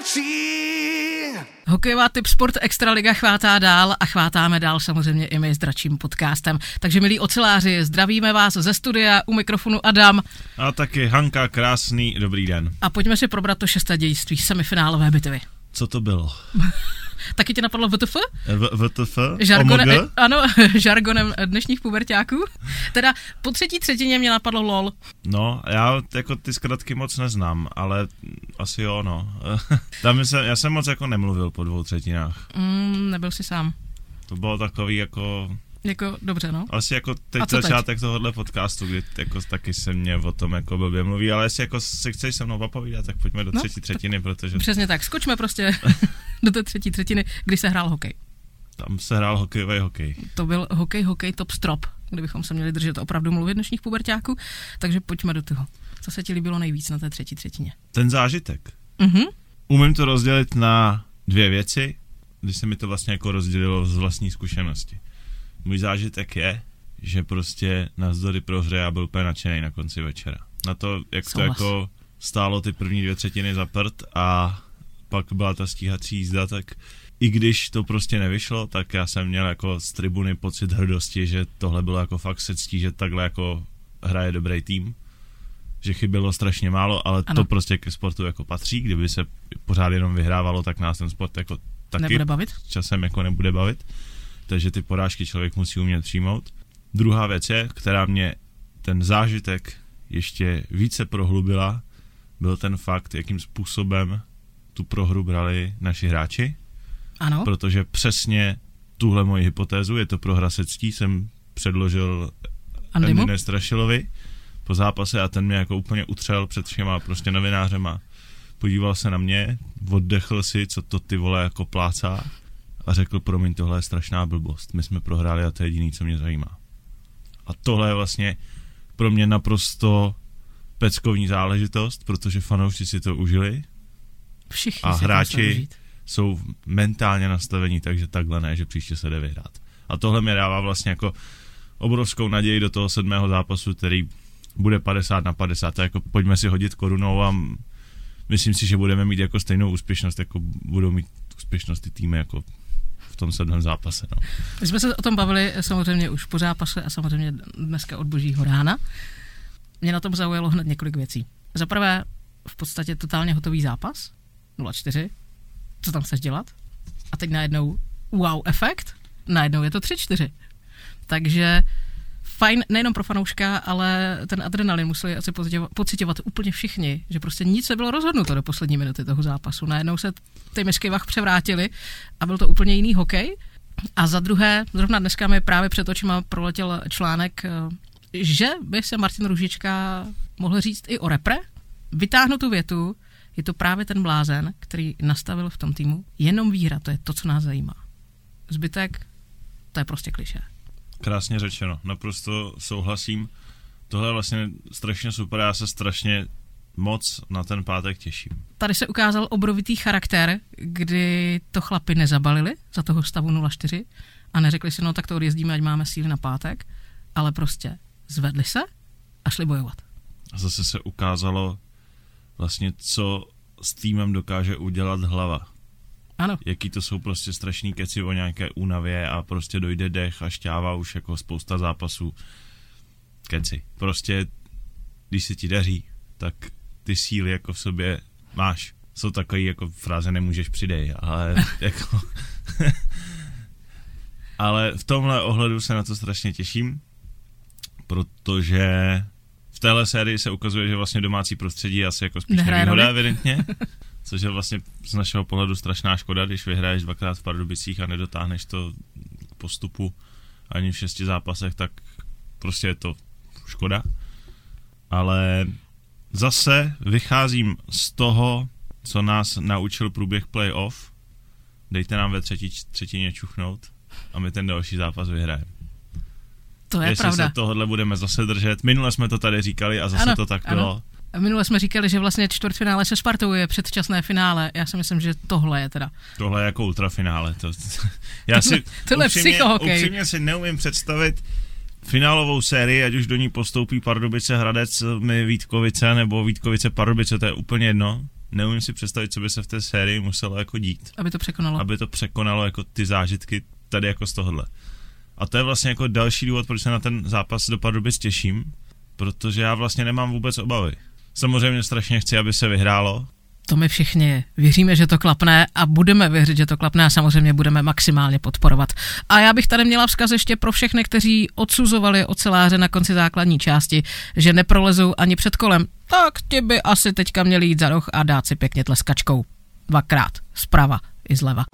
Dračí. Hokejová typ sport Extraliga chvátá dál a chvátáme dál samozřejmě i my s dračím podcastem. Takže milí oceláři, zdravíme vás ze studia, u mikrofonu Adam. A taky Hanka, krásný dobrý den. A pojďme si probrat to šesté dějství semifinálové bitvy. Co to bylo? Taky tě napadlo VTF? V- VTF? Žargonem, OMG? ano, žargonem dnešních pubertáků. Teda po třetí třetině mě napadlo LOL. No, já jako ty zkratky moc neznám, ale asi jo, no. Tam jsem, já jsem moc jako nemluvil po dvou třetinách. Mm, nebyl si sám. To bylo takový jako, Jako dobře, no. asi jako teď co teď? začátek tohohle podcastu, kdy jako taky se mě o tom jako blbě mluví, ale jestli jako si chceš se mnou popovídat, tak pojďme do No. třetí třetiny, protože Přesně tak, skočme prostě do té třetí třetiny, kdy se hrál hokej. tam se hrál hokejový hokej. To byl hokej, hokej top strop, kdybychom se měli držet opravdu mluvit dnešních pubertáků. Takže pojďme do toho. Co se ti líbilo nejvíc na té třetí třetině? Ten zážitek. Mhm. Umím to rozdělit na dvě věci, když se mi to vlastně jako rozdělilo z vlastní zkušenosti. Můj zážitek je, že prostě navzdory prohře já byl úplně nadšený na konci večera. Na to, jak to Souhlas. jako stálo ty první dvě třetiny za prd a pak byla ta stíhací jízda, tak i když to prostě nevyšlo, tak já jsem měl jako z tribuny pocit hrdosti, že tohle bylo jako fakt se ctí, že takhle jako hraje dobrý tým že chybělo strašně málo, ale Ano. to prostě ke sportu jako patří. Kdyby se pořád jenom vyhrávalo, tak nás ten sport jako taky Nebude bavit? časem jako nebude bavit. Takže ty porážky člověk musí umět přijmout. Druhá věc je, která mě ten zážitek ještě více prohlubila, byl ten fakt, jakým způsobem tu prohru brali naši hráči, Ano. protože přesně tuhle moji hypotézu, je to prohra se ctí, jsem předložil? Andy Strašilovi po zápase a ten mě jako úplně utřel před všema prostě novinářema. Podíval se na mě, oddechl si, co to ty vole jako plácá a řekl, promiň, tohle je strašná blbost. My jsme prohráli a to je jediný, co mě zajímá. A tohle je vlastně pro mě naprosto peckovní záležitost, protože fanoušci si to užili, Všichni a hráči- jsou mentálně nastavení, takže takhle ne, že příště se jde vyhrát. A tohle mi dává vlastně jako obrovskou naději do toho sedmého zápasu, který bude 50 na 50. A jako pojďme si hodit korunou a myslím si, že budeme mít jako stejnou úspěšnost, jako budou mít úspěšnost ty týmy jako v tom sedmém zápase. No. My jsme se o tom bavili eh, samozřejmě už po zápase a samozřejmě dneska od božího rána. Mě na tom zaujalo hned několik věcí. Za prvé, v podstatě totálně hotový zápas, 0-4, co tam chceš dělat? A teď najednou wow efekt, najednou je to 3-4. Takže fajn nejenom pro fanouška, ale ten adrenalin museli asi pocitovat, úplně všichni, že prostě nic nebylo rozhodnuto do poslední minuty toho zápasu. Najednou se ty myšky vach převrátily a byl to úplně jiný hokej. A za druhé, zrovna dneska mi právě před očima proletěl článek, eh, že by se Martin Ružička mohl říct i o repre. Vytáhnu tu větu, je to právě ten blázen, který nastavil v tom týmu jenom výhra, to je to, co nás zajímá. Zbytek, to je prostě kliše. Krásně řečeno, naprosto souhlasím. Tohle je vlastně strašně super, já se strašně moc na ten pátek těším. Tady se ukázal obrovitý charakter, kdy to chlapi nezabalili za toho stavu 0-4 a neřekli si, no tak to odjezdíme, ať máme síly na pátek, ale prostě zvedli se a šli bojovat. A zase se ukázalo vlastně, co s týmem dokáže udělat hlava. Ano, Jaký to jsou prostě strašný keci o nějaké únavě a prostě dojde dech a šťáva už jako spousta zápasů. Keci. Prostě, když se ti daří, tak ty síly jako v sobě máš. Jsou takový jako fráze nemůžeš přidej, ale jako... ale v tomhle ohledu se na to strašně těším, protože v téhle sérii se ukazuje, že vlastně domácí prostředí je asi jako spíš Nehraje nevýhoda, roli. evidentně. Což je vlastně z našeho pohledu strašná škoda, když vyhraješ dvakrát v Pardubicích a nedotáhneš to k postupu ani v šesti zápasech, tak prostě je to škoda. Ale zase vycházím z toho, co nás naučil průběh playoff. Dejte nám ve třetí třetině čuchnout a my ten další zápas vyhrajeme. To je Jestli pravda. se tohle budeme zase držet. Minule jsme to tady říkali a zase Ano, to tak ano. bylo. Minule jsme říkali, že vlastně čtvrtfinále se Spartou je předčasné finále. Já si myslím, že tohle je teda. Tohle je jako ultrafinále. To, já si Tohle je upřímně, psychohokej. upřímně si neumím představit, finálovou sérii, ať už do ní postoupí Pardubice Hradec, my Vítkovice nebo Vítkovice Pardubice, to je úplně jedno. Neumím si představit, co by se v té sérii muselo jako dít. Aby to překonalo. Aby to překonalo jako ty zážitky tady jako z tohohle. A to je vlastně jako další důvod, proč se na ten zápas do Pardubic těším, protože já vlastně nemám vůbec obavy. Samozřejmě strašně chci, aby se vyhrálo, to my všichni věříme, že to klapne a budeme věřit, že to klapne a samozřejmě budeme maximálně podporovat. A já bych tady měla vzkaz ještě pro všechny, kteří odsuzovali oceláře na konci základní části, že neprolezou ani před kolem. Tak ti by asi teďka měli jít za roh a dát si pěkně tleskačkou. Dvakrát. Zprava i zleva.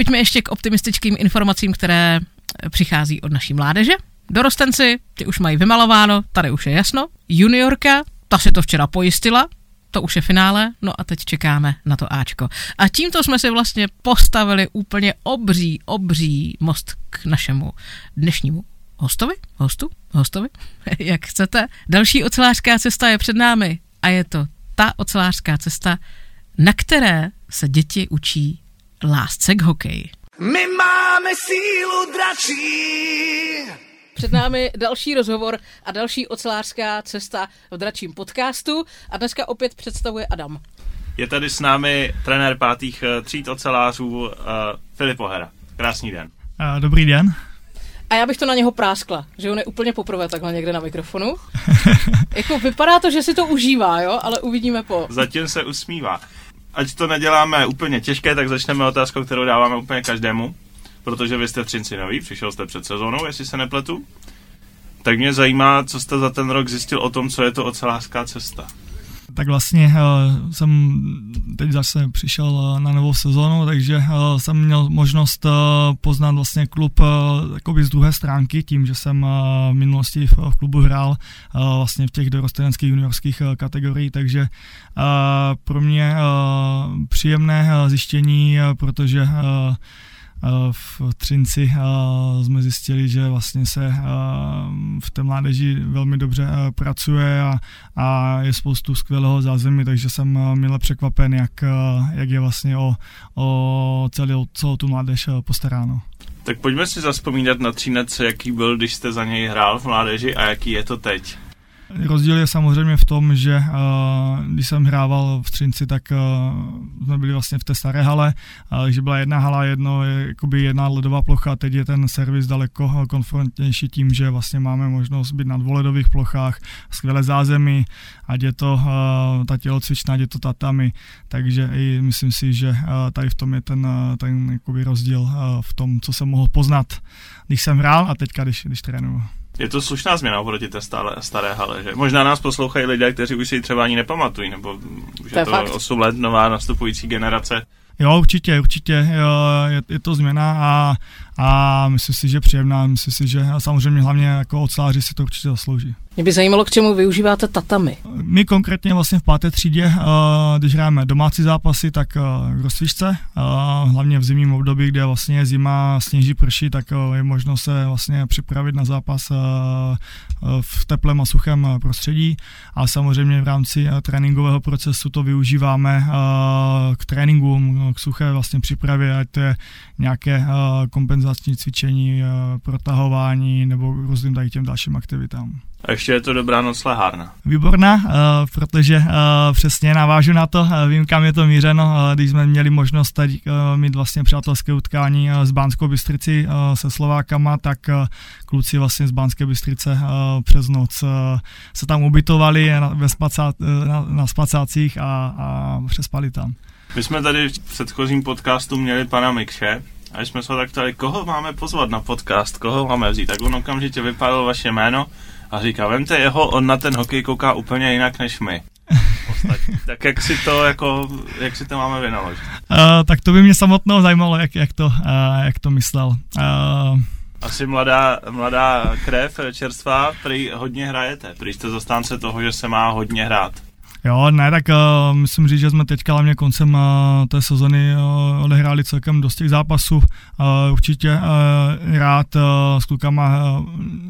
Pojďme ještě k optimistickým informacím, které přichází od naší mládeže. Dorostenci, ty už mají vymalováno, tady už je jasno. Juniorka, ta si to včera pojistila, to už je finále, no a teď čekáme na to Ačko. A tímto jsme si vlastně postavili úplně obří, obří most k našemu dnešnímu hostovi, hostu, hostovi, jak chcete. Další ocelářská cesta je před námi a je to ta ocelářská cesta, na které se děti učí lásce k hokeji. My máme sílu dračí. Před námi další rozhovor a další ocelářská cesta v dračím podcastu a dneska opět představuje Adam. Je tady s námi trenér pátých eh, tříd ocelářů uh, Filip Ohera. Krásný den. Uh, dobrý den. A já bych to na něho práskla, že on je úplně poprvé takhle někde na mikrofonu. jako vypadá to, že si to užívá, jo, ale uvidíme po. Zatím se usmívá ať to neděláme úplně těžké, tak začneme otázkou, kterou dáváme úplně každému, protože vy jste v Třinci nový, přišel jste před sezónou, jestli se nepletu. Tak mě zajímá, co jste za ten rok zjistil o tom, co je to ocelářská cesta tak vlastně uh, jsem teď zase přišel uh, na novou sezónu, takže uh, jsem měl možnost poznat vlastně klub uh, z druhé stránky, tím, že jsem v minulosti v, klubu hrál vlastně v těch dorosteneckých juniorských kategoriích, takže pro mě příjemné zjištění, protože v Třinci jsme zjistili, že vlastně se v té mládeži velmi dobře pracuje a, a je spoustu skvělého zázemí, takže jsem milé překvapen, jak, jak je vlastně o, o celou, celou tu mládež postaráno. Tak pojďme si zaspomínat na Třinec, jaký byl, když jste za něj hrál v mládeži a jaký je to teď. Rozdíl je samozřejmě v tom, že uh, když jsem hrával v Třinci, tak uh, jsme byli vlastně v té staré hale, uh, že byla jedna hala, jedno, je, jakoby jedna ledová plocha, teď je ten servis daleko konfrontnější tím, že vlastně máme možnost být na dvoledových plochách, skvělé zázemí, ať je to uh, ta tělocvičná, ať je to tatami, takže i myslím si, že tady v tom je ten, ten jakoby rozdíl v tom, co jsem mohl poznat, když jsem hrál a teďka, když, když trénuju. Je to slušná změna oproti té stále, staré hale, že? Možná nás poslouchají lidé, kteří už si třeba ani nepamatují, nebo už to je, to 8 let nová nastupující generace. Jo, určitě, určitě jo, je, je to změna a, a myslím si, že příjemná, myslím si, že samozřejmě hlavně jako oceláři si to určitě zaslouží. Mě by zajímalo, k čemu využíváte tatami. My konkrétně vlastně v páté třídě, eh, když hrajeme domácí zápasy, tak eh, k rozsvíčce, eh, hlavně v zimním období, kde vlastně je zima, sněží, prší, tak je možno se vlastně připravit na zápas v teplém a suchém prostředí a samozřejmě v rámci tréninkového procesu to využíváme k tréninkům, k suché vlastně přípravě, ať to je nějaké kompenzační cvičení, protahování nebo různým tady těm dalším aktivitám. A ještě je to dobrá noclehárna. Výborná, uh, protože uh, přesně navážu na to, vím, kam je to mířeno, když jsme měli možnost tady mít vlastně přátelské utkání s Bánskou Bystrici se Slovákama, tak kluci vlastně z Bánské Bystrice přes noc se tam ubytovali na, ve spacá, na, na spacácích a, a přespali tam. My jsme tady v předchozím podcastu měli pana Mikše, a jsme se tak ptali, koho máme pozvat na podcast, koho máme vzít, tak on okamžitě vypadl vaše jméno a říká, vemte jeho, on na ten hokej kouká úplně jinak než my. tak jak si to jako, jak si to máme vynaložit? Uh, tak to by mě samotnou zajímalo, jak, jak, to, uh, jak to myslel. Uh, asi mladá, mladá krev, čerstvá, prý hodně hrajete. Prý jste zastánce toho, že se má hodně hrát. Jo, ne, tak uh, musím říct, že jsme teďka hlavně koncem uh, té sezony uh, odehráli celkem dost těch zápasů. Uh, určitě uh, rád uh, s klukama uh,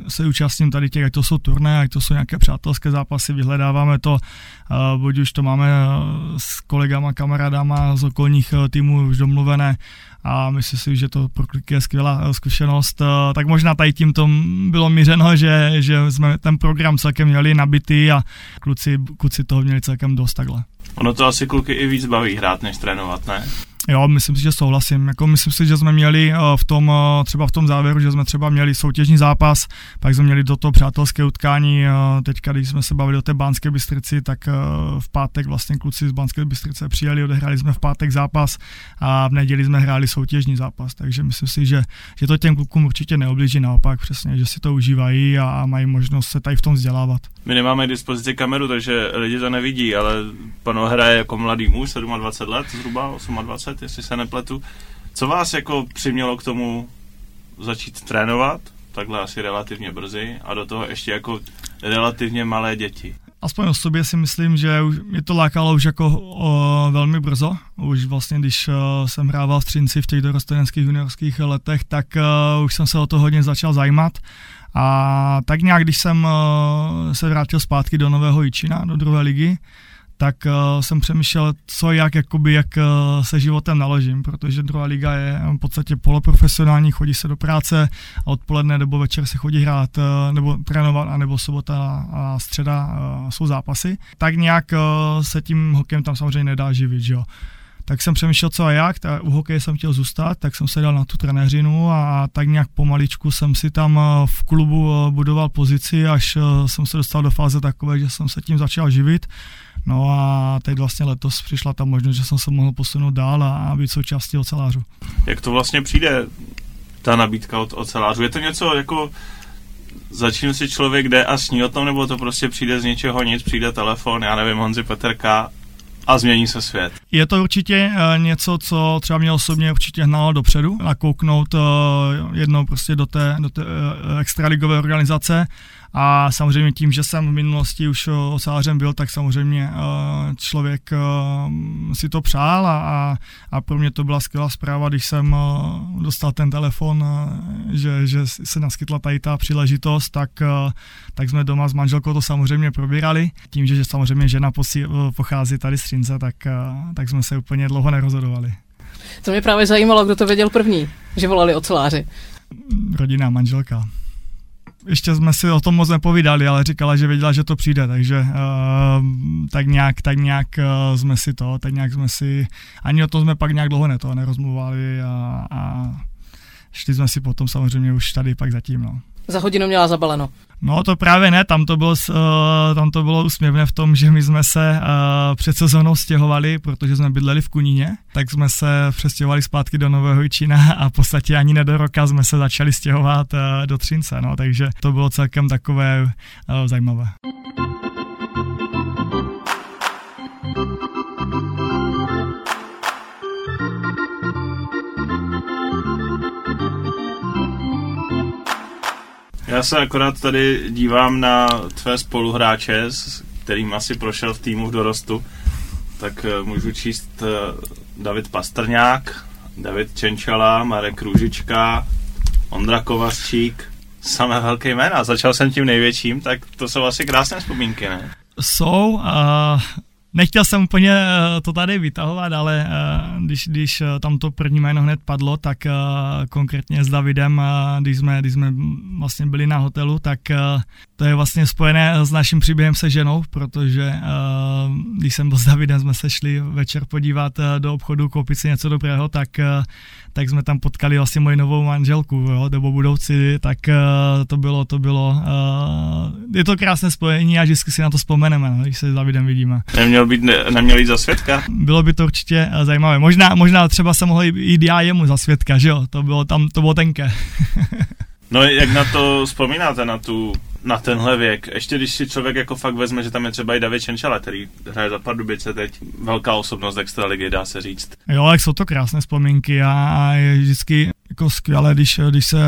se účastním tady těch, ať to jsou turné, ať to jsou nějaké přátelské zápasy, vyhledáváme to, uh, buď už to máme uh, s kolegama, kamarádama z okolních uh, týmů už domluvené, a myslím si, že to pro kliky je skvělá zkušenost. Tak možná tady tím to bylo mířeno, že, že jsme ten program celkem měli nabitý a kluci, kluci toho měli celkem dost takhle. Ono to asi kluky i víc baví hrát, než trénovat, ne? Jo, myslím si, že souhlasím. Jako myslím si, že jsme měli eh, v tom, eh, třeba v tom závěru, že jsme třeba měli soutěžní zápas, pak jsme měli do toho přátelské utkání. Eh, teďka, když jsme se bavili o té Bánské Bystrici, tak v pátek vlastně kluci z Bánské Bystrice přijeli, odehráli jsme v pátek zápas a v neděli jsme hráli soutěžní zápas. Takže myslím si, že, že to těm klukům určitě neoblíží, naopak přesně, že si to užívají a, mají možnost se tady v tom vzdělávat. My nemáme k dispozici kameru, takže lidi to nevidí, ale pan hraje jako mladý muž, 27 let, zhruba 28 jestli se nepletu. Co vás jako přimělo k tomu začít trénovat, takhle asi relativně brzy, a do toho ještě jako relativně malé děti? Aspoň o sobě si myslím, že mě to lákalo už jako o, velmi brzo. Už vlastně, když o, jsem hrával v Třinci v těch dorosteneckých juniorských letech, tak o, už jsem se o to hodně začal zajímat. A tak nějak, když jsem o, se vrátil zpátky do Nového Jičina, do druhé ligy, tak uh, jsem přemýšlel, co jak, jakoby, jak uh, se životem naložím, protože druhá liga je v podstatě poloprofesionální, chodí se do práce a odpoledne nebo večer se chodí hrát uh, nebo trénovat, a nebo sobota a středa uh, jsou zápasy. Tak nějak uh, se tím hokejem tam samozřejmě nedá živit, že jo tak jsem přemýšlel, co a jak, tak u hokeje jsem chtěl zůstat, tak jsem se dal na tu trenéřinu a tak nějak pomaličku jsem si tam v klubu budoval pozici, až jsem se dostal do fáze takové, že jsem se tím začal živit. No a teď vlastně letos přišla ta možnost, že jsem se mohl posunout dál a být součástí ocelářů. Jak to vlastně přijde, ta nabídka od ocelářů? Je to něco jako začíná si člověk jde a sní o tom, nebo to prostě přijde z ničeho nic, přijde telefon, já nevím, Honzi Petrka a změní se svět. Je to určitě uh, něco, co třeba mě osobně určitě hnalo dopředu, nakouknout uh, jednou prostě do té, do té uh, extraligové organizace a samozřejmě tím, že jsem v minulosti už osářem byl, tak samozřejmě člověk si to přál a, a pro mě to byla skvělá zpráva, když jsem dostal ten telefon, že, že se naskytla tady ta příležitost, tak, tak jsme doma s manželkou to samozřejmě probírali. Tím, že, že samozřejmě žena posí, pochází tady z Třince, tak, tak jsme se úplně dlouho nerozhodovali. To mě právě zajímalo, kdo to věděl první, že volali oceláři. Rodina, manželka ještě jsme si o tom moc nepovídali, ale říkala, že věděla, že to přijde, takže uh, tak nějak, tak nějak uh, jsme si to, tak nějak jsme si, ani o tom jsme pak nějak dlouho ne to nerozmluvali a, a šli jsme si potom samozřejmě už tady pak zatím, no. Za hodinu měla zabaleno. No to právě ne, tam to bylo, uh, tam to bylo úsměvné v tom, že my jsme se uh, před sezónou stěhovali, protože jsme bydleli v Kuníně, tak jsme se přestěhovali zpátky do Nového Čína a v podstatě ani ne do roka jsme se začali stěhovat uh, do Třince, no, takže to bylo celkem takové zajímavé. Já se akorát tady dívám na tvé spoluhráče, s kterým asi prošel v týmu v dorostu. Tak eh, můžu číst eh, David Pastrňák, David Čenčala, Marek Růžička, Ondra Kovařčík, samé velké jména. Začal jsem tím největším, tak to jsou asi krásné vzpomínky, ne? Jsou. Uh, Nechtěl jsem úplně eh, to tady vytahovat, ale eh, když, když eh, tam to první jméno hned padlo, tak konkrétně s Davidem, když jsme, když jsme vlastně byli na hotelu, tak to je vlastně spojené s naším příběhem se ženou, protože když jsem byl s Davidem, jsme se šli večer podívat do obchodu, koupit si něco dobrého, tak, tak jsme tam potkali vlastně moji novou manželku, jo, nebo budoucí, tak to bylo, to bylo, je to krásné spojení a vždycky si na to vzpomeneme, no, když se s Davidem vidíme. Neměl být, ne, neměl jít za svědka? Bylo by to určitě eh, zajímavé. Možná, možná třeba se mohl jít já jemu za svědka, že jo? To bylo tam, to bylo tenké. no jak na to vzpomínáte, na tu na tenhle věk. Ještě když si člověk jako fakt vezme, že tam je třeba i David Čenčala, který hraje za Pardubice teď, velká osobnost extraligy, dá se říct. Jo, jak jsou to krásné vzpomínky a, a je vždycky jako skvělé, když, když se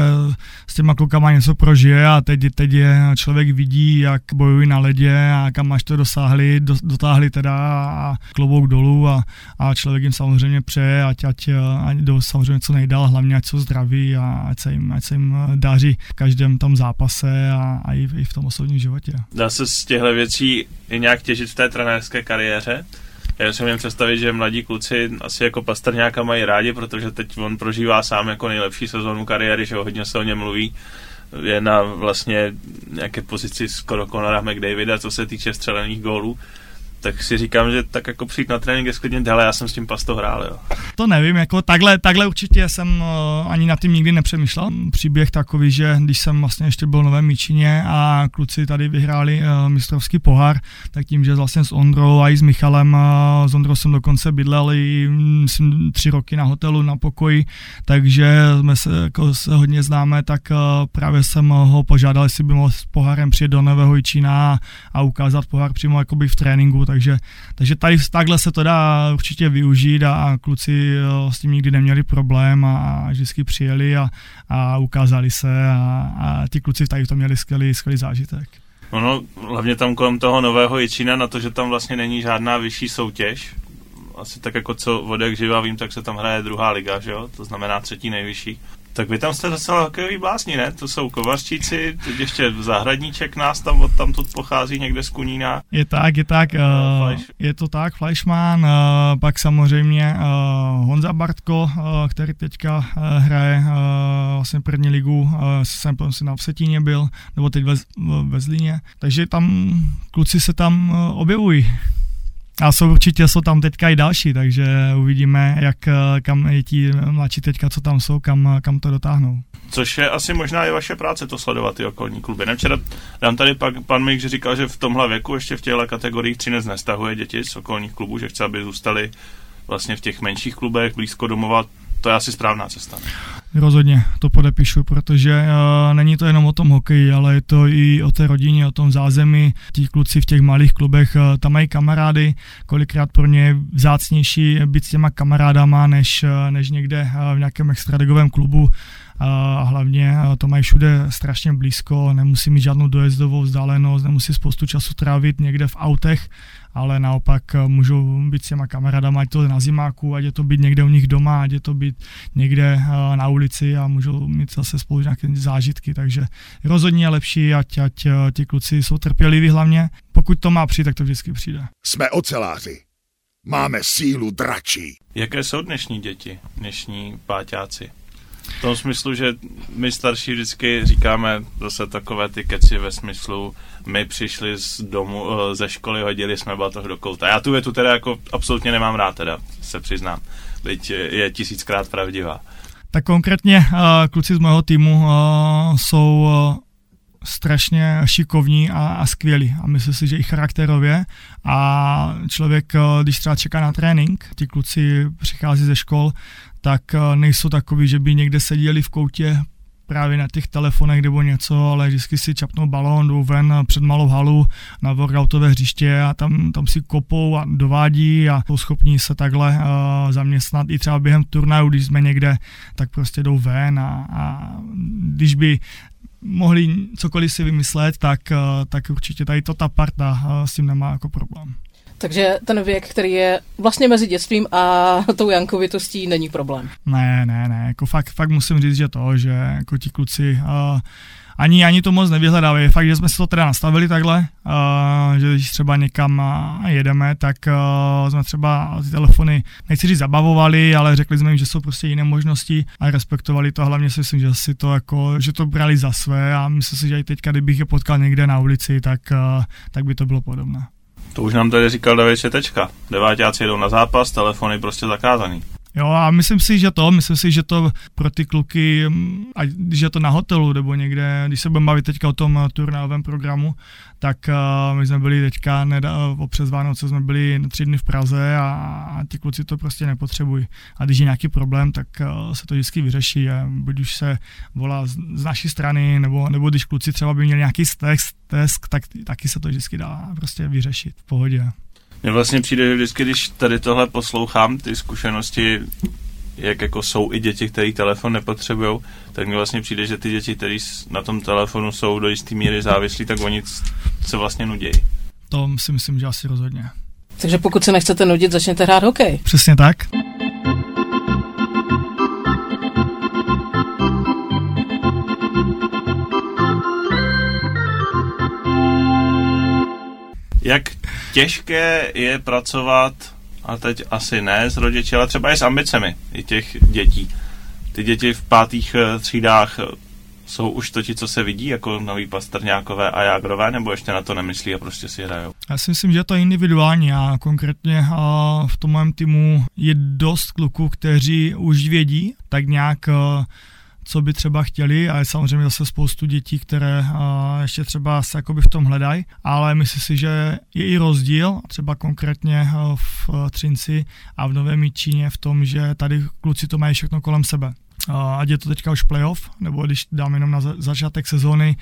s těma klukama něco prožije a teď, teď je člověk vidí, jak bojují na ledě a kam až to dosáhli, do, dotáhli teda a klobouk dolů a, a člověk jim samozřejmě přeje, ať, ať, ať jdou samozřejmě co nejdál, hlavně ať jsou zdraví a ať se jim, ať se jim daří v každém tom zápase a, a i, i v tom osobním životě. Dá se z těchto věcí i nějak těžit v té trenérské kariéře? Já si můžu představit, že mladí kluci asi jako Pastrňáka mají rádi, protože teď on prožívá sám jako nejlepší sezónu kariéry, že hodně se o něm mluví. Je na vlastně nějaké pozici skoro Conora McDavida, co se týče střelených gólů tak si říkám, že tak jako přijít na trénink je sklidně dále, já jsem s tím pasto hrál, jo. To nevím, jako takhle, takhle určitě jsem uh, ani nad tím nikdy nepřemýšlel. Příběh takový, že když jsem vlastně ještě byl v Novém Míčině a kluci tady vyhráli uh, mistrovský pohár, tak tím, že vlastně s Ondrou a i s Michalem, uh, s Ondrou jsem dokonce bydlel i myslím, tři roky na hotelu, na pokoji, takže jsme se, jako se hodně známe, tak uh, právě jsem ho požádal, jestli by mohl s pohárem přijet do Nového Jičína a, a ukázat pohár přímo jakoby v tréninku, takže, takže tady takhle se to dá určitě využít a, a kluci s tím nikdy neměli problém a, a vždycky přijeli a, a ukázali se a, a ti kluci tady to měli skvělý, skvělý zážitek. Ono, hlavně tam kolem toho nového Jičína, na to, že tam vlastně není žádná vyšší soutěž, asi tak jako co vodek živá vím, tak se tam hraje druhá liga, že jo? to znamená třetí nejvyšší. Tak vy tam jste docela hokejový blásní, ne? To jsou kovařčíci, teď ještě zahradníček nás tam od tam pochází někde z Kunína. Je tak, je tak, uh, je to tak, Fleischmann, uh, pak samozřejmě uh, Honza Bartko, uh, který teďka uh, hraje uh, vlastně první ligu, uh, jsem si na Vsetíně byl, nebo teď ve, ve Zlíně, takže tam kluci se tam uh, objevují. A jsou určitě jsou tam teďka i další, takže uvidíme, jak kam i ti mladší teďka, co tam jsou, kam, kam to dotáhnou. Což je asi možná i vaše práce to sledovat, ty okolní kluby. Ne, včera dám tady pak pan Mik, že říkal, že v tomhle věku ještě v těchto kategoriích Třinec nestahuje děti z okolních klubů, že chce, aby zůstali vlastně v těch menších klubech blízko domova to je asi správná cesta. Rozhodně to podepíšu, protože uh, není to jenom o tom hokeji, ale je to i o té rodině, o tom zázemí. Ti kluci v těch malých klubech uh, tam mají kamarády, kolikrát pro ně je vzácnější být s těma kamarádama, než, uh, než někde uh, v nějakém extraligovém klubu a hlavně to mají všude strašně blízko, nemusí mít žádnou dojezdovou vzdálenost, nemusí spoustu času trávit někde v autech, ale naopak můžou být s těma kamarádama, ať to na zimáku, ať je to být někde u nich doma, ať je to být někde na ulici a můžou mít zase spolu nějaké zážitky, takže rozhodně je lepší, ať, ať ti kluci jsou trpěliví hlavně. Pokud to má přijít, tak to vždycky přijde. Jsme oceláři. Máme sílu dračí. Jaké jsou dnešní děti, dnešní páťáci? V tom smyslu, že my starší vždycky říkáme zase takové ty keci ve smyslu, my přišli z domu, eh, ze školy, hodili jsme batoh do kouta. Já tu větu teda jako absolutně nemám rád, teda se přiznám. Byť je tisíckrát pravdivá. Tak konkrétně uh, kluci z mého týmu uh, jsou strašně šikovní a, a skvělí. A myslím si, že i charakterově. A člověk, když třeba čeká na trénink, ti kluci přichází ze škol, tak nejsou takový, že by někde seděli v koutě právě na těch telefonech nebo něco, ale vždycky si čapnou balón, jdou ven před malou halu na workoutové hřiště a tam, tam si kopou a dovádí a jsou schopní se takhle uh, zaměstnat i třeba během turnaju, když jsme někde, tak prostě jdou ven a, a když by mohli cokoliv si vymyslet, tak, uh, tak určitě tady to ta parta uh, s tím nemá jako problém. Takže ten věk, který je vlastně mezi dětstvím a tou jankovitostí, není problém. Ne, ne, ne, jako fakt, fakt musím říct, že to, že jako ti kluci uh, ani, ani to moc nevyhledávají. Fakt, že jsme si to teda nastavili takhle, uh, že když třeba někam jedeme, tak uh, jsme třeba ty telefony, nechci říct zabavovali, ale řekli jsme jim, že jsou prostě jiné možnosti a respektovali to. Hlavně si myslím, že si to jako, že to brali za své a myslím si, že i teďka, kdybych je potkal někde na ulici, tak, uh, tak by to bylo podobné. To už nám tady říkal David Šetečka. Deváťáci jedou na zápas, telefony prostě zakázaný. Jo a myslím si, že to, myslím si, že to pro ty kluky, mm, ať když je to na hotelu nebo někde, když se budeme bavit teďka o tom turnálovém programu, tak uh, my jsme byli teďka, neda, přes Vánoce jsme byli tři dny v Praze a, a ty kluci to prostě nepotřebují. A když je nějaký problém, tak uh, se to vždycky vyřeší. A buď už se volá z, z naší strany, nebo, nebo když kluci třeba by měli nějaký test tak taky se to vždycky dá prostě vyřešit v pohodě. Mně vlastně přijde, že vždycky, když tady tohle poslouchám, ty zkušenosti jak jako jsou i děti, které telefon nepotřebují, tak mi vlastně přijde, že ty děti, které na tom telefonu jsou do jisté míry závislí, tak oni se vlastně nudějí. To si myslím, že asi rozhodně. Takže pokud se nechcete nudit, začněte hrát hokej. Přesně tak. Jak těžké je pracovat, a teď asi ne s rodiči, ale třeba i s ambicemi i těch dětí. Ty děti v pátých eh, třídách eh, jsou už to ti, co se vidí, jako nový pastrňákové a jágrové, nebo ještě na to nemyslí a prostě si hrajou? Já si myslím, že je individuální a konkrétně a v tom mém týmu je dost kluků, kteří už vědí tak nějak eh, co by třeba chtěli a je samozřejmě zase spoustu dětí, které ještě třeba se jakoby v tom hledají, ale myslím si, že je i rozdíl, třeba konkrétně v Třinci a v Novém Číně v tom, že tady kluci to mají všechno kolem sebe ať je to teďka už playoff, nebo když dám jenom na začátek sezóny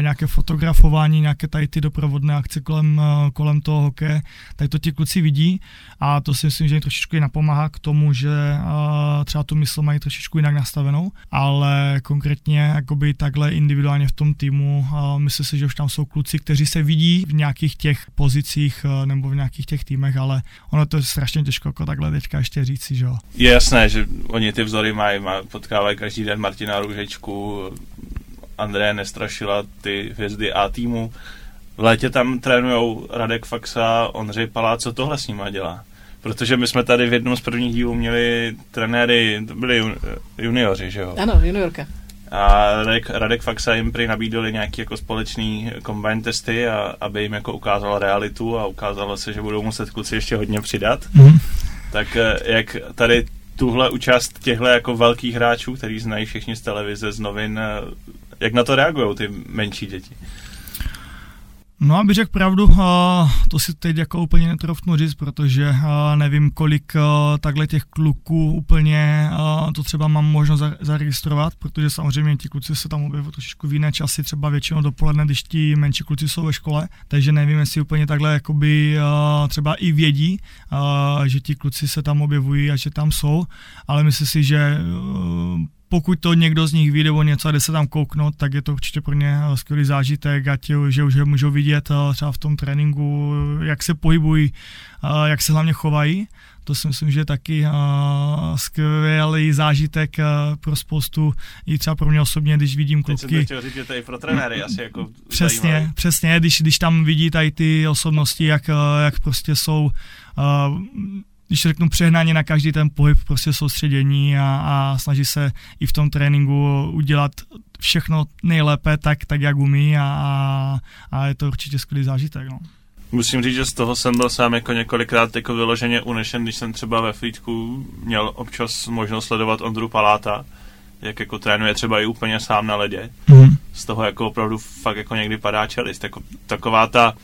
nějaké fotografování, nějaké tady ty doprovodné akce kolem, kolem toho hokeje, tak to ti kluci vidí a to si myslím, že jim trošičku napomáhá k tomu, že třeba tu mysl mají trošičku jinak nastavenou, ale konkrétně jakoby takhle individuálně v tom týmu myslím si, že už tam jsou kluci, kteří se vidí v nějakých těch pozicích nebo v nějakých těch týmech, ale ono to je strašně těžko jako takhle teďka ještě říci, že jo. Je jasné, že oni ty vzory mají, mají potkávají každý den Martina Růžečku, André Nestrašila, ty hvězdy A týmu. V létě tam trénujou Radek Faxa, Ondřej Palá, co tohle s nima dělá? Protože my jsme tady v jednom z prvních dílů měli trenéry, to byli junioři, že jo? Ano, juniorka. A Radek, Radek Faxa jim prý nabídli nějaký jako společný combine testy, a, aby jim jako ukázal realitu a ukázalo se, že budou muset kluci ještě hodně přidat. Mm. Tak eh, jak tady tuhle účast těchto jako velkých hráčů, který znají všichni z televize, z novin, eh, jak na to reagují ty menší děti? No, aby řekl pravdu, to si teď jako úplně netrofnu říct, protože nevím, kolik takhle těch kluků úplně to třeba mám možnost zaregistrovat, protože samozřejmě ti kluci se tam objevují trošičku v jiné časy, třeba většinou dopoledne, když ti menší kluci jsou ve škole, takže nevím, jestli úplně takhle jakoby třeba i vědí, že ti kluci se tam objevují a že tam jsou, ale myslím si, že pokud to někdo z nich vyjde o něco a jde se tam kouknout, tak je to určitě pro ně eh, skvělý zážitek, ať že už je můžou vidět eh, třeba v tom tréninku, jak se pohybují, eh, jak se hlavně chovají. To si myslím, že je taky skvělý zážitek pro spoustu, i třeba pro mě osobně, když vidím kluky. Teď jsem říct, že to je pro trenéry asi jako Přesně, zajímavý. přesně, když, když tam vidí tady ty osobnosti, jak, jak prostě jsou když řeknu přehnaně na každý ten pohyb prostě soustředění a, a snaží se i v tom tréninku udělat všechno nejlépe tak, tak jak umí a, a, a je to určitě skvělý zážitek. No. Musím říct, že z toho jsem byl sám jako několikrát jako vyloženě unešen, když jsem třeba ve Frýdku měl občas možnost sledovat Ondru Paláta, jak jako trénuje třeba i úplně sám na ledě. Mm. Z toho jako opravdu fakt jako někdy padá čelist. Jako taková ta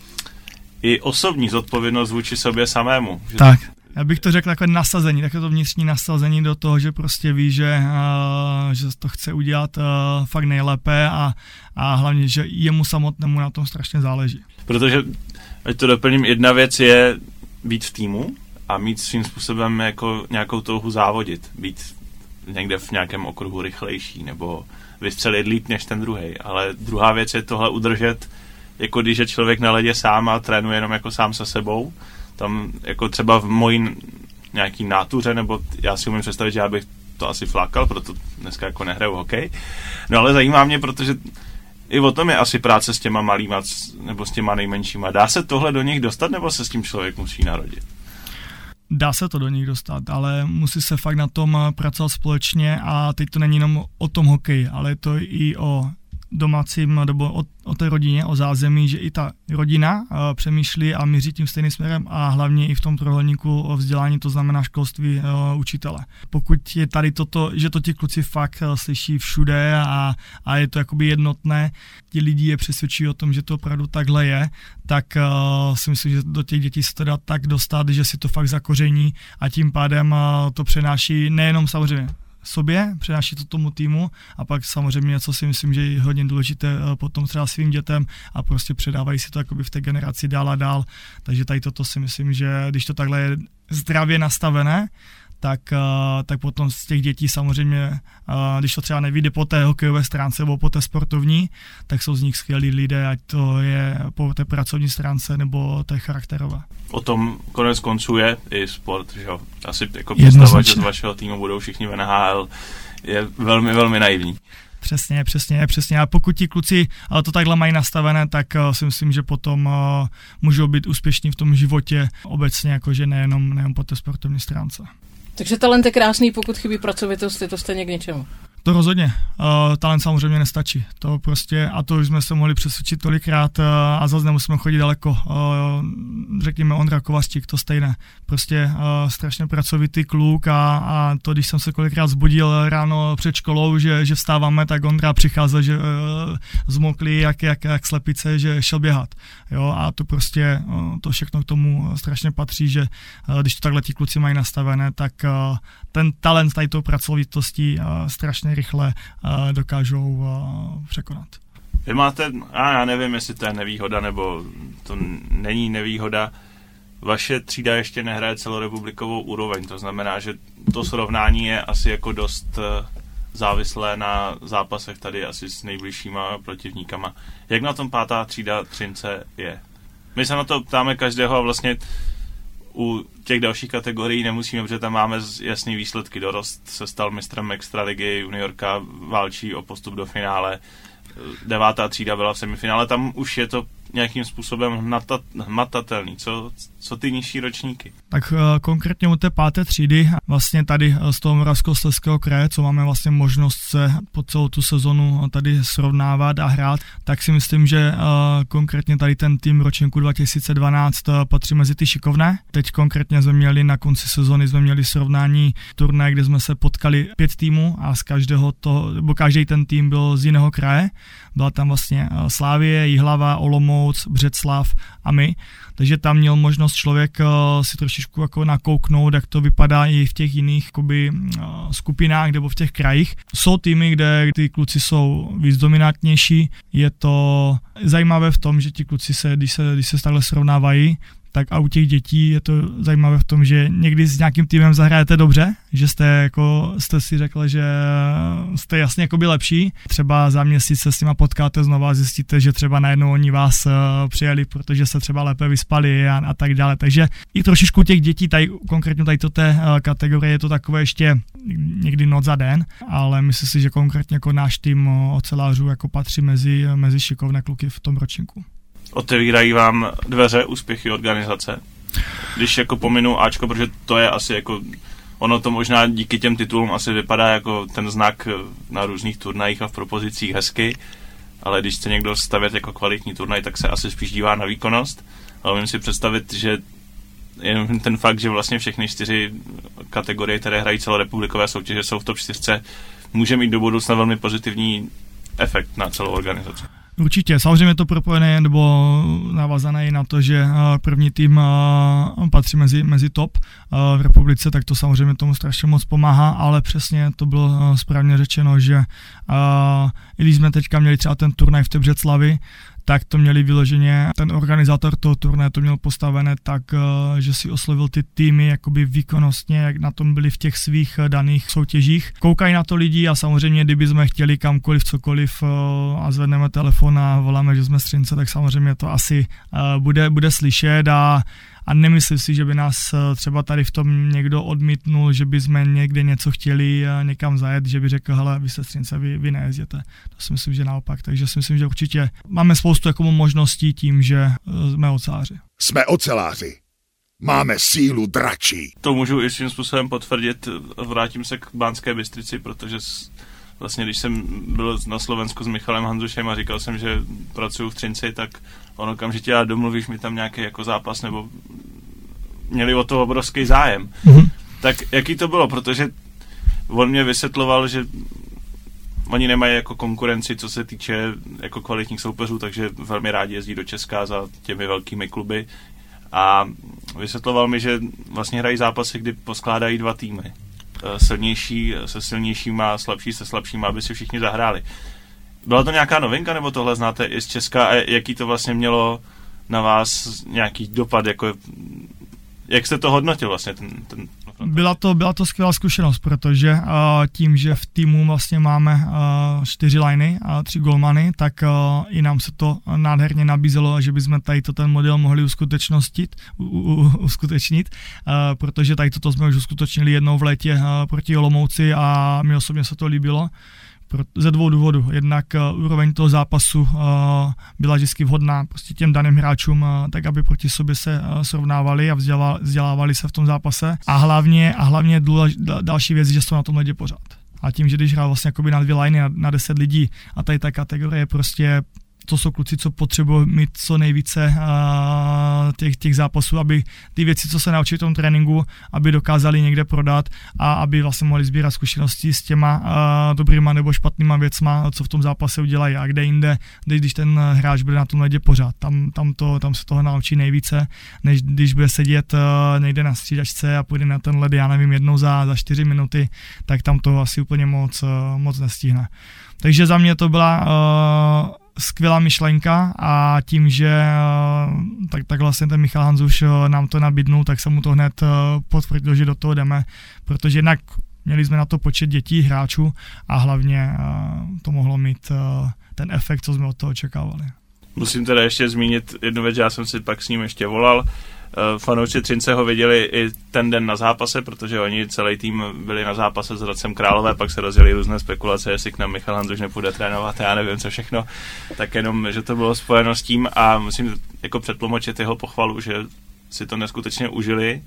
i osobní zodpovědnost vůči sobě samému. Že tak já bych to řekl takové nasazení, takové to vnitřní nasazení do toho, že prostě ví, že, uh, že to chce udělat uh, fakt nejlépe a, a hlavně, že jemu samotnému na tom strašně záleží. Protože, ať to doplním, jedna věc je být v týmu a mít svým způsobem jako nějakou touhu závodit, být někde v nějakém okruhu rychlejší nebo vystřelit líp než ten druhý. Ale druhá věc je tohle udržet, jako když je člověk na ledě sám a trénuje jenom jako sám se sebou, tam jako třeba v mojí nějaký nátuře, nebo já si umím představit, že já bych to asi flakal, proto dneska jako nehraju hokej. No ale zajímá mě, protože i o tom je asi práce s těma malýma nebo s těma nejmenšíma. Dá se tohle do nich dostat, nebo se s tím člověk musí narodit? Dá se to do nich dostat, ale musí se fakt na tom pracovat společně a teď to není jenom o tom hokeji, ale je to i o domácím nebo o, o té rodině, o zázemí, že i ta rodina uh, přemýšlí a míří tím stejným směrem a hlavně i v tom trojuhelníku o vzdělání, to znamená školství uh, učitele. Pokud je tady toto, že to ti kluci fakt uh, slyší všude a, a je to jakoby jednotné, ti lidi je přesvědčí o tom, že to opravdu takhle je, tak uh, si myslím, že do těch dětí se to dá tak dostat, že si to fakt zakoření a tím pádem uh, to přenáší nejenom samozřejmě sobě, přenáší to tomu týmu a pak samozřejmě, co si myslím, že je hodně důležité eh, potom třeba svým dětem a prostě předávají si to jakoby v té generaci dál a dál. Takže tady toto si myslím, že když to takhle je zdravě nastavené, tak, tak potom z těch dětí samozřejmě, když to třeba nevíde po té hokejové stránce nebo po té sportovní, tak jsou z nich skvělí lidé, ať to je po té pracovní stránce nebo té charakterové. O tom konec konců je i sport, že jo? Asi jako představa, že z vašeho týmu budou všichni v NHL, je velmi, velmi naivní. Přesně, přesně, přesně. A pokud ti kluci to takhle mají nastavené, tak si myslím, že potom můžou být úspěšní v tom životě obecně, jakože nejenom, nejenom po té sportovní stránce. Takže talent je krásný, pokud chybí pracovitost, je to stejně k něčemu. To rozhodně. Uh, talent samozřejmě nestačí. To prostě, a to už jsme se mohli přesvědčit tolikrát uh, a zase nemusíme chodit daleko. Uh, řekněme Ondra Kovařčík, to stejné. Prostě uh, strašně pracovitý kluk a, a to, když jsem se kolikrát zbudil ráno před školou, že, že vstáváme, tak Ondra přicházel, že uh, zmokli jak, jak, jak slepice, že šel běhat. Jo, a to prostě, uh, to všechno k tomu strašně patří, že uh, když to takhle ti kluci mají nastavené, tak uh, ten talent tady tou pracovitostí uh, strašně rychle dokážou překonat. Vy máte, a já nevím, jestli to je nevýhoda, nebo to není nevýhoda, vaše třída ještě nehraje celorepublikovou úroveň, to znamená, že to srovnání je asi jako dost uh, závislé na zápasech tady asi s nejbližšíma protivníkama. Jak na tom pátá třída Třince je? My se na to ptáme každého a vlastně u těch dalších kategorií nemusíme, protože tam máme jasný výsledky. Dorost se stal mistrem extraligy, juniorka válčí o postup do finále, devátá třída byla v semifinále, tam už je to nějakým způsobem hmatatelný. Co, co ty nižší ročníky? Tak uh, konkrétně u té páté třídy, vlastně tady eh, z toho Moravskoslezského kraje, co máme vlastně možnost se po celou tu sezonu tady srovnávat a hrát, tak si myslím, že konkrétně tady ten tým ročníku 2012 uh, patří mezi ty šikovné. Teď konkrétně jsme měli na konci sezony jsme měli srovnání turné, kde jsme se potkali pět týmů a z každého to, nebo každý ten tým byl z jiného kraje. Byla tam vlastně Slávie, Jihlava, Olomouc, Břeclav a my. Takže tam měl možnost člověk uh, si trošičku jako nakouknout, jak to vypadá i v těch jiných jakoby, uh, skupinách nebo v těch krajích. Jsou týmy, kde ty kluci jsou víc dominantnější. Je to zajímavé v tom, že ti kluci se, když se, když se takhle srovnávají, tak a u těch dětí je to zajímavé v tom, že někdy s nějakým týmem zahrajete dobře, že jste, jako, jste si řekli, že jste jasně by lepší. Třeba za měsíc se s nima potkáte znova a zjistíte, že třeba najednou oni vás uh, přijeli, protože se třeba lépe vyspali a, a tak dále. Takže i trošičku těch dětí, tady, konkrétně tady to té uh, kategorie je to takové ještě někdy noc za den, ale myslím si, že konkrétně jako náš tým ocelářů jako patří mezi, mezi šikovné kluky v tom ročníku otevírají vám dveře úspěchy organizace. Když jako pominu Ačko, protože to je asi jako ono to možná díky těm titulům asi vypadá jako ten znak na různých turnajích a v propozicích hezky, ale když chce někdo stavět jako kvalitní turnaj, tak se asi spíš dívá na výkonnost. Ale umím si představit, že jen ten fakt, že vlastně všechny čtyři kategorie, které hrají celorepublikové soutěže, jsou v top 4, může mít do budoucna velmi pozitivní efekt na celou organizaci. Určitě, samozřejmě to propojené nebo navazané na to, že eh, první tým eh, patří mezi, mezi top eh, v republice, tak to samozřejmě tomu strašně moc pomáhá, ale přesně to bylo správně řečeno, že i když jsme teďka měli třeba ten turnaj v Tebřeclavi, tak to měli vyloženě, ten organizátor toho turné to měl postavené tak, eh, že si oslovil ty týmy jakoby výkonnostně, jak na tom byli v těch svých eh, daných soutěžích. Koukají na to lidi a samozřejmě, kdyby jsme chtěli kamkoliv, cokoliv eh, a zvedneme telefon a voláme, že jsme střince, tak samozřejmě to asi bude, bude slyšet a a nemyslím si, že by nás eh, třeba tady v tom někdo odmítnul, že by jsme někde něco chtěli eh, někam zajet, že by řekl, hele, vy sestřince, vy, vy nejezděte. To si myslím, že naopak. Takže si myslím, že určitě máme spoustu jako možností tím, že eh, jsme oceláři. Jsme oceláři. Máme sílu dračí. To můžu i svým způsobem potvrdit. Vrátím se k Bánské Bystrici, protože vlastně když jsem byl na Slovensku s Michalem Hanzušem a říkal jsem, že pracuji v Třinci, tak on okamžitě a domluvíš mi tam nějaký jako zápas, nebo měli o to obrovský zájem. Mm-hmm. Tak jaký to bylo, protože on mě vysvětloval, že oni nemají jako konkurenci, co se týče jako kvalitních soupeřů, takže velmi rádi jezdí do Česka za těmi velkými kluby. A vysvětloval mi, že vlastně hrají zápasy, kdy poskládají dva týmy. Eh, silnější se silnějšíma, slabší se slabšíma, aby si všichni zahráli. Byla to nějaká novinka, nebo tohle znáte i z Česka a jaký to vlastně mělo na vás nějaký dopad, jako Jak jste to hodnotil vlastně? Ten, ten byla to, byla to skvělá zkušenost, protože uh, tím, že v týmu vlastně máme uh, čtyři liney a tři golmany, tak uh, i nám se to nádherně nabízelo, že bychom tady to ten model mohli uskutečnit, u, u, uskutečnit uh, protože tady toto jsme už uskutečnili jednou v létě uh, proti Olomouci a mi osobně se to líbilo ze dvou důvodů. Jednak uh, úroveň toho zápasu uh, byla vždycky vhodná prostě těm daným hráčům, uh, tak aby proti sobě se uh, srovnávali a vzdělávali se v tom zápase. A hlavně, a hlavně důlež, další věc, že jsou na tom ledě pořád. A tím, že když hrál vlastně na dvě liney na, na 10 lidí a tady ta kategorie prostě to jsou kluci, co potřebují mít co nejvíce uh, těch, těch zápasů, aby ty věci, co se naučí v tom tréninku, aby dokázali někde prodat a aby vlastně mohli sbírat zkušenosti s těma uh, dobrýma nebo špatnýma věcma, co v tom zápase udělají a kde jinde, když ten hráč bude na tom ledě pořád. Tam, tam, to, tam se toho naučí nejvíce, než když bude sedět uh, někde na střídačce a půjde na ten led, já nevím, jednou za, za čtyři minuty, tak tam to asi úplně moc, moc nestihne. Takže za mě to byla uh, skvělá myšlenka a tím, že eh, tak, tak vlastně ten Michal Hanzuš eh, nám to nabídnul, tak jsem mu to hned eh, potvrdil, že do toho jdeme, protože jednak měli jsme na to počet dětí, hráčů a hlavně to mohlo mít ten efekt, co jsme od toho očekávali. Musím teda ještě zmínit jednu věc, já jsem si pak s ním ještě volal, fanoušci Třince ho viděli i ten den na zápase, protože oni celý tým byli na zápase s Hradcem Králové, pak se rozjeli různé spekulace, jestli k nám Michal Handruš nepůjde trénovat, já nevím co všechno, tak jenom, že to bylo spojeno s tím a musím jako předtlumočit jeho pochvalu, že si to neskutečně užili,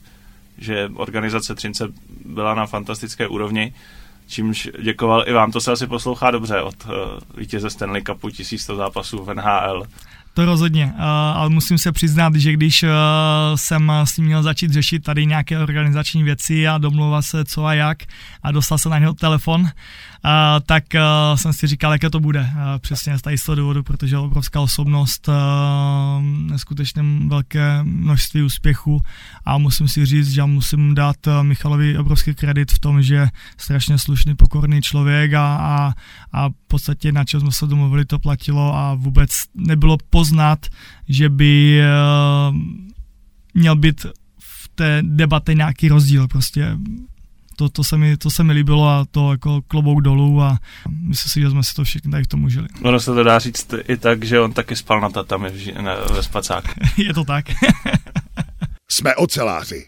že organizace Třince byla na fantastické úrovni, čímž děkoval i vám. To se asi poslouchá dobře od uh, vítěze Stanley Cupu 1100 zápasů v NHL. To rozhodně, uh, ale musím se přiznat, že když uh, jsem s ním měl začít řešit tady nějaké organizační věci a domluvat se co a jak a dostal se na něho telefon, a, tak jsem si říkal, jaké to bude. Přesně z tady z toho důvodu, protože obrovská osobnost, neskutečně velké množství úspěchů a musím si říct, že musím dát Michalovi obrovský kredit v tom, že strašně slušný, pokorný člověk a, a, a v podstatě na čem jsme se domluvili, to platilo a vůbec nebylo poznat, že by uh, měl být v té debatě nějaký rozdíl. Prostě to, to, se mi, to se mi líbilo a to jako klobouk dolů a myslím si, že jsme si to všichni tady k tomu užili. Ono se to dá říct i tak, že on taky spal na tatami ve spacák. Je to tak. jsme oceláři.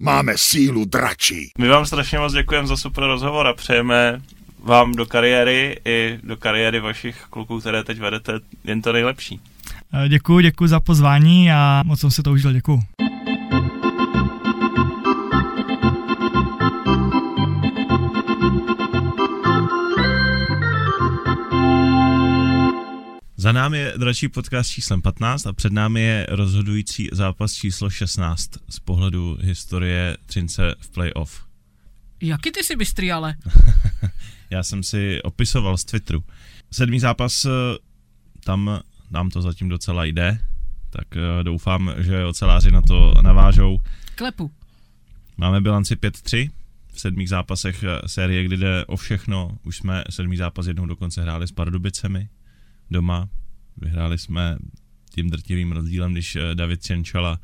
Máme sílu dračí. My vám strašně moc děkujeme za super rozhovor a přejeme vám do kariéry i do kariéry vašich kluků, které teď vedete, jen to nejlepší. Děkuji, děkuji za pozvání a moc jsem si to užil, děkuji. Za námi je dračí podcast číslem 15 a před námi je rozhodující zápas číslo 16 z pohledu historie Třince v playoff. Jaký ty jsi bystrý, ale? Já jsem si opisoval z Twitteru. Sedmý zápas, eh, tam nám to zatím docela jde, tak eh, doufám, že oceláři na to navážou. Klepu. Máme bilanci 5-3 v sedmých zápasech eh, série, kdy jde o všechno. Už jsme sedmý zápas jednou dokonce hráli s Pardubicemi doma. Vyhráli jsme tím drtivým rozdílem, když eh, David Čenčala,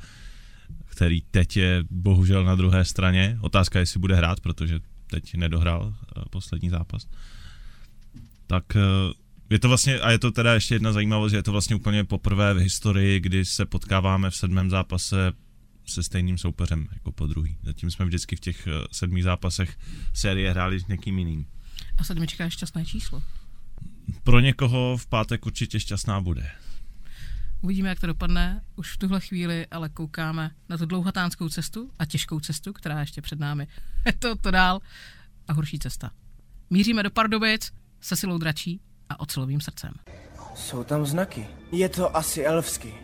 který teď je bohužel na druhé straně, otázka je, jestli bude hrát, protože teď nedohrál poslední zápas, tak je to vlastně, a je to teda ještě jedna zajímavost, že je to vlastně úplně poprvé v historii, kdy se potkáváme v sedmém zápase se stejným soupeřem jako po druhý. Zatím jsme vždycky v těch sedmých zápasech série hráli s někým jiným. A sedmička je šťastné číslo pro někoho v pátek určitě šťastná bude. Uvidíme, jak to dopadne. Už v tuhle chvíli ale koukáme na tu dlouhatánskou cestu a těžkou cestu, která ještě před námi. Je to to dál a horší cesta. Míříme do Pardubic se silou dračí a ocelovým srdcem. Jsou tam znaky. Je to asi elfsky.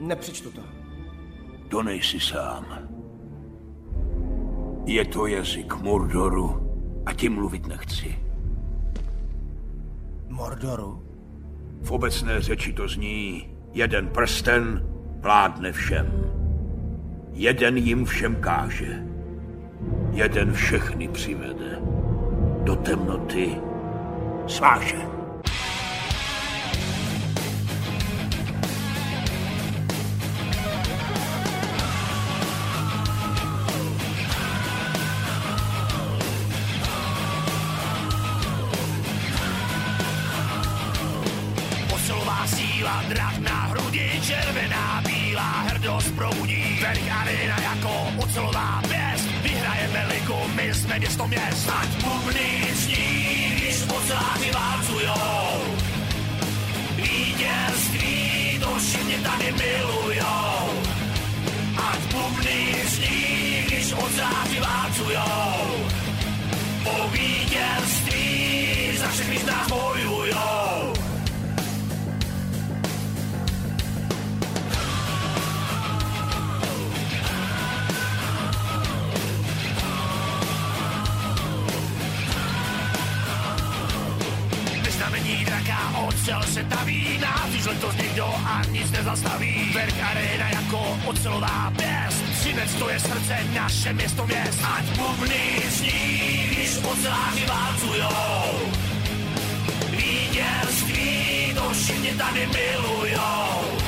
Nepřečtu to. To nejsi sám. Je to jazyk Mordoru a ti mluvit nechci. Mordoru? V obecné řeči to zní, jeden prsten vládne všem. Jeden jim všem káže. Jeden všechny přivede. Do temnoty sváže. Ocel se taví Návíc letos nikdo a nic nezastaví. Verk arena jako ocelová pěst. Třinec to je srdce, naše město měst. Ať bubny zní, když oceláři válcujou. Vítězství, to všichni tady milujou.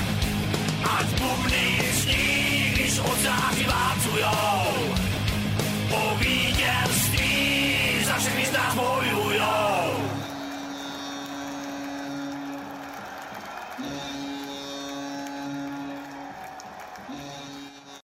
Ať bubny zní, když oceláři válcujou. Po vítězství za všechny z nás bojujou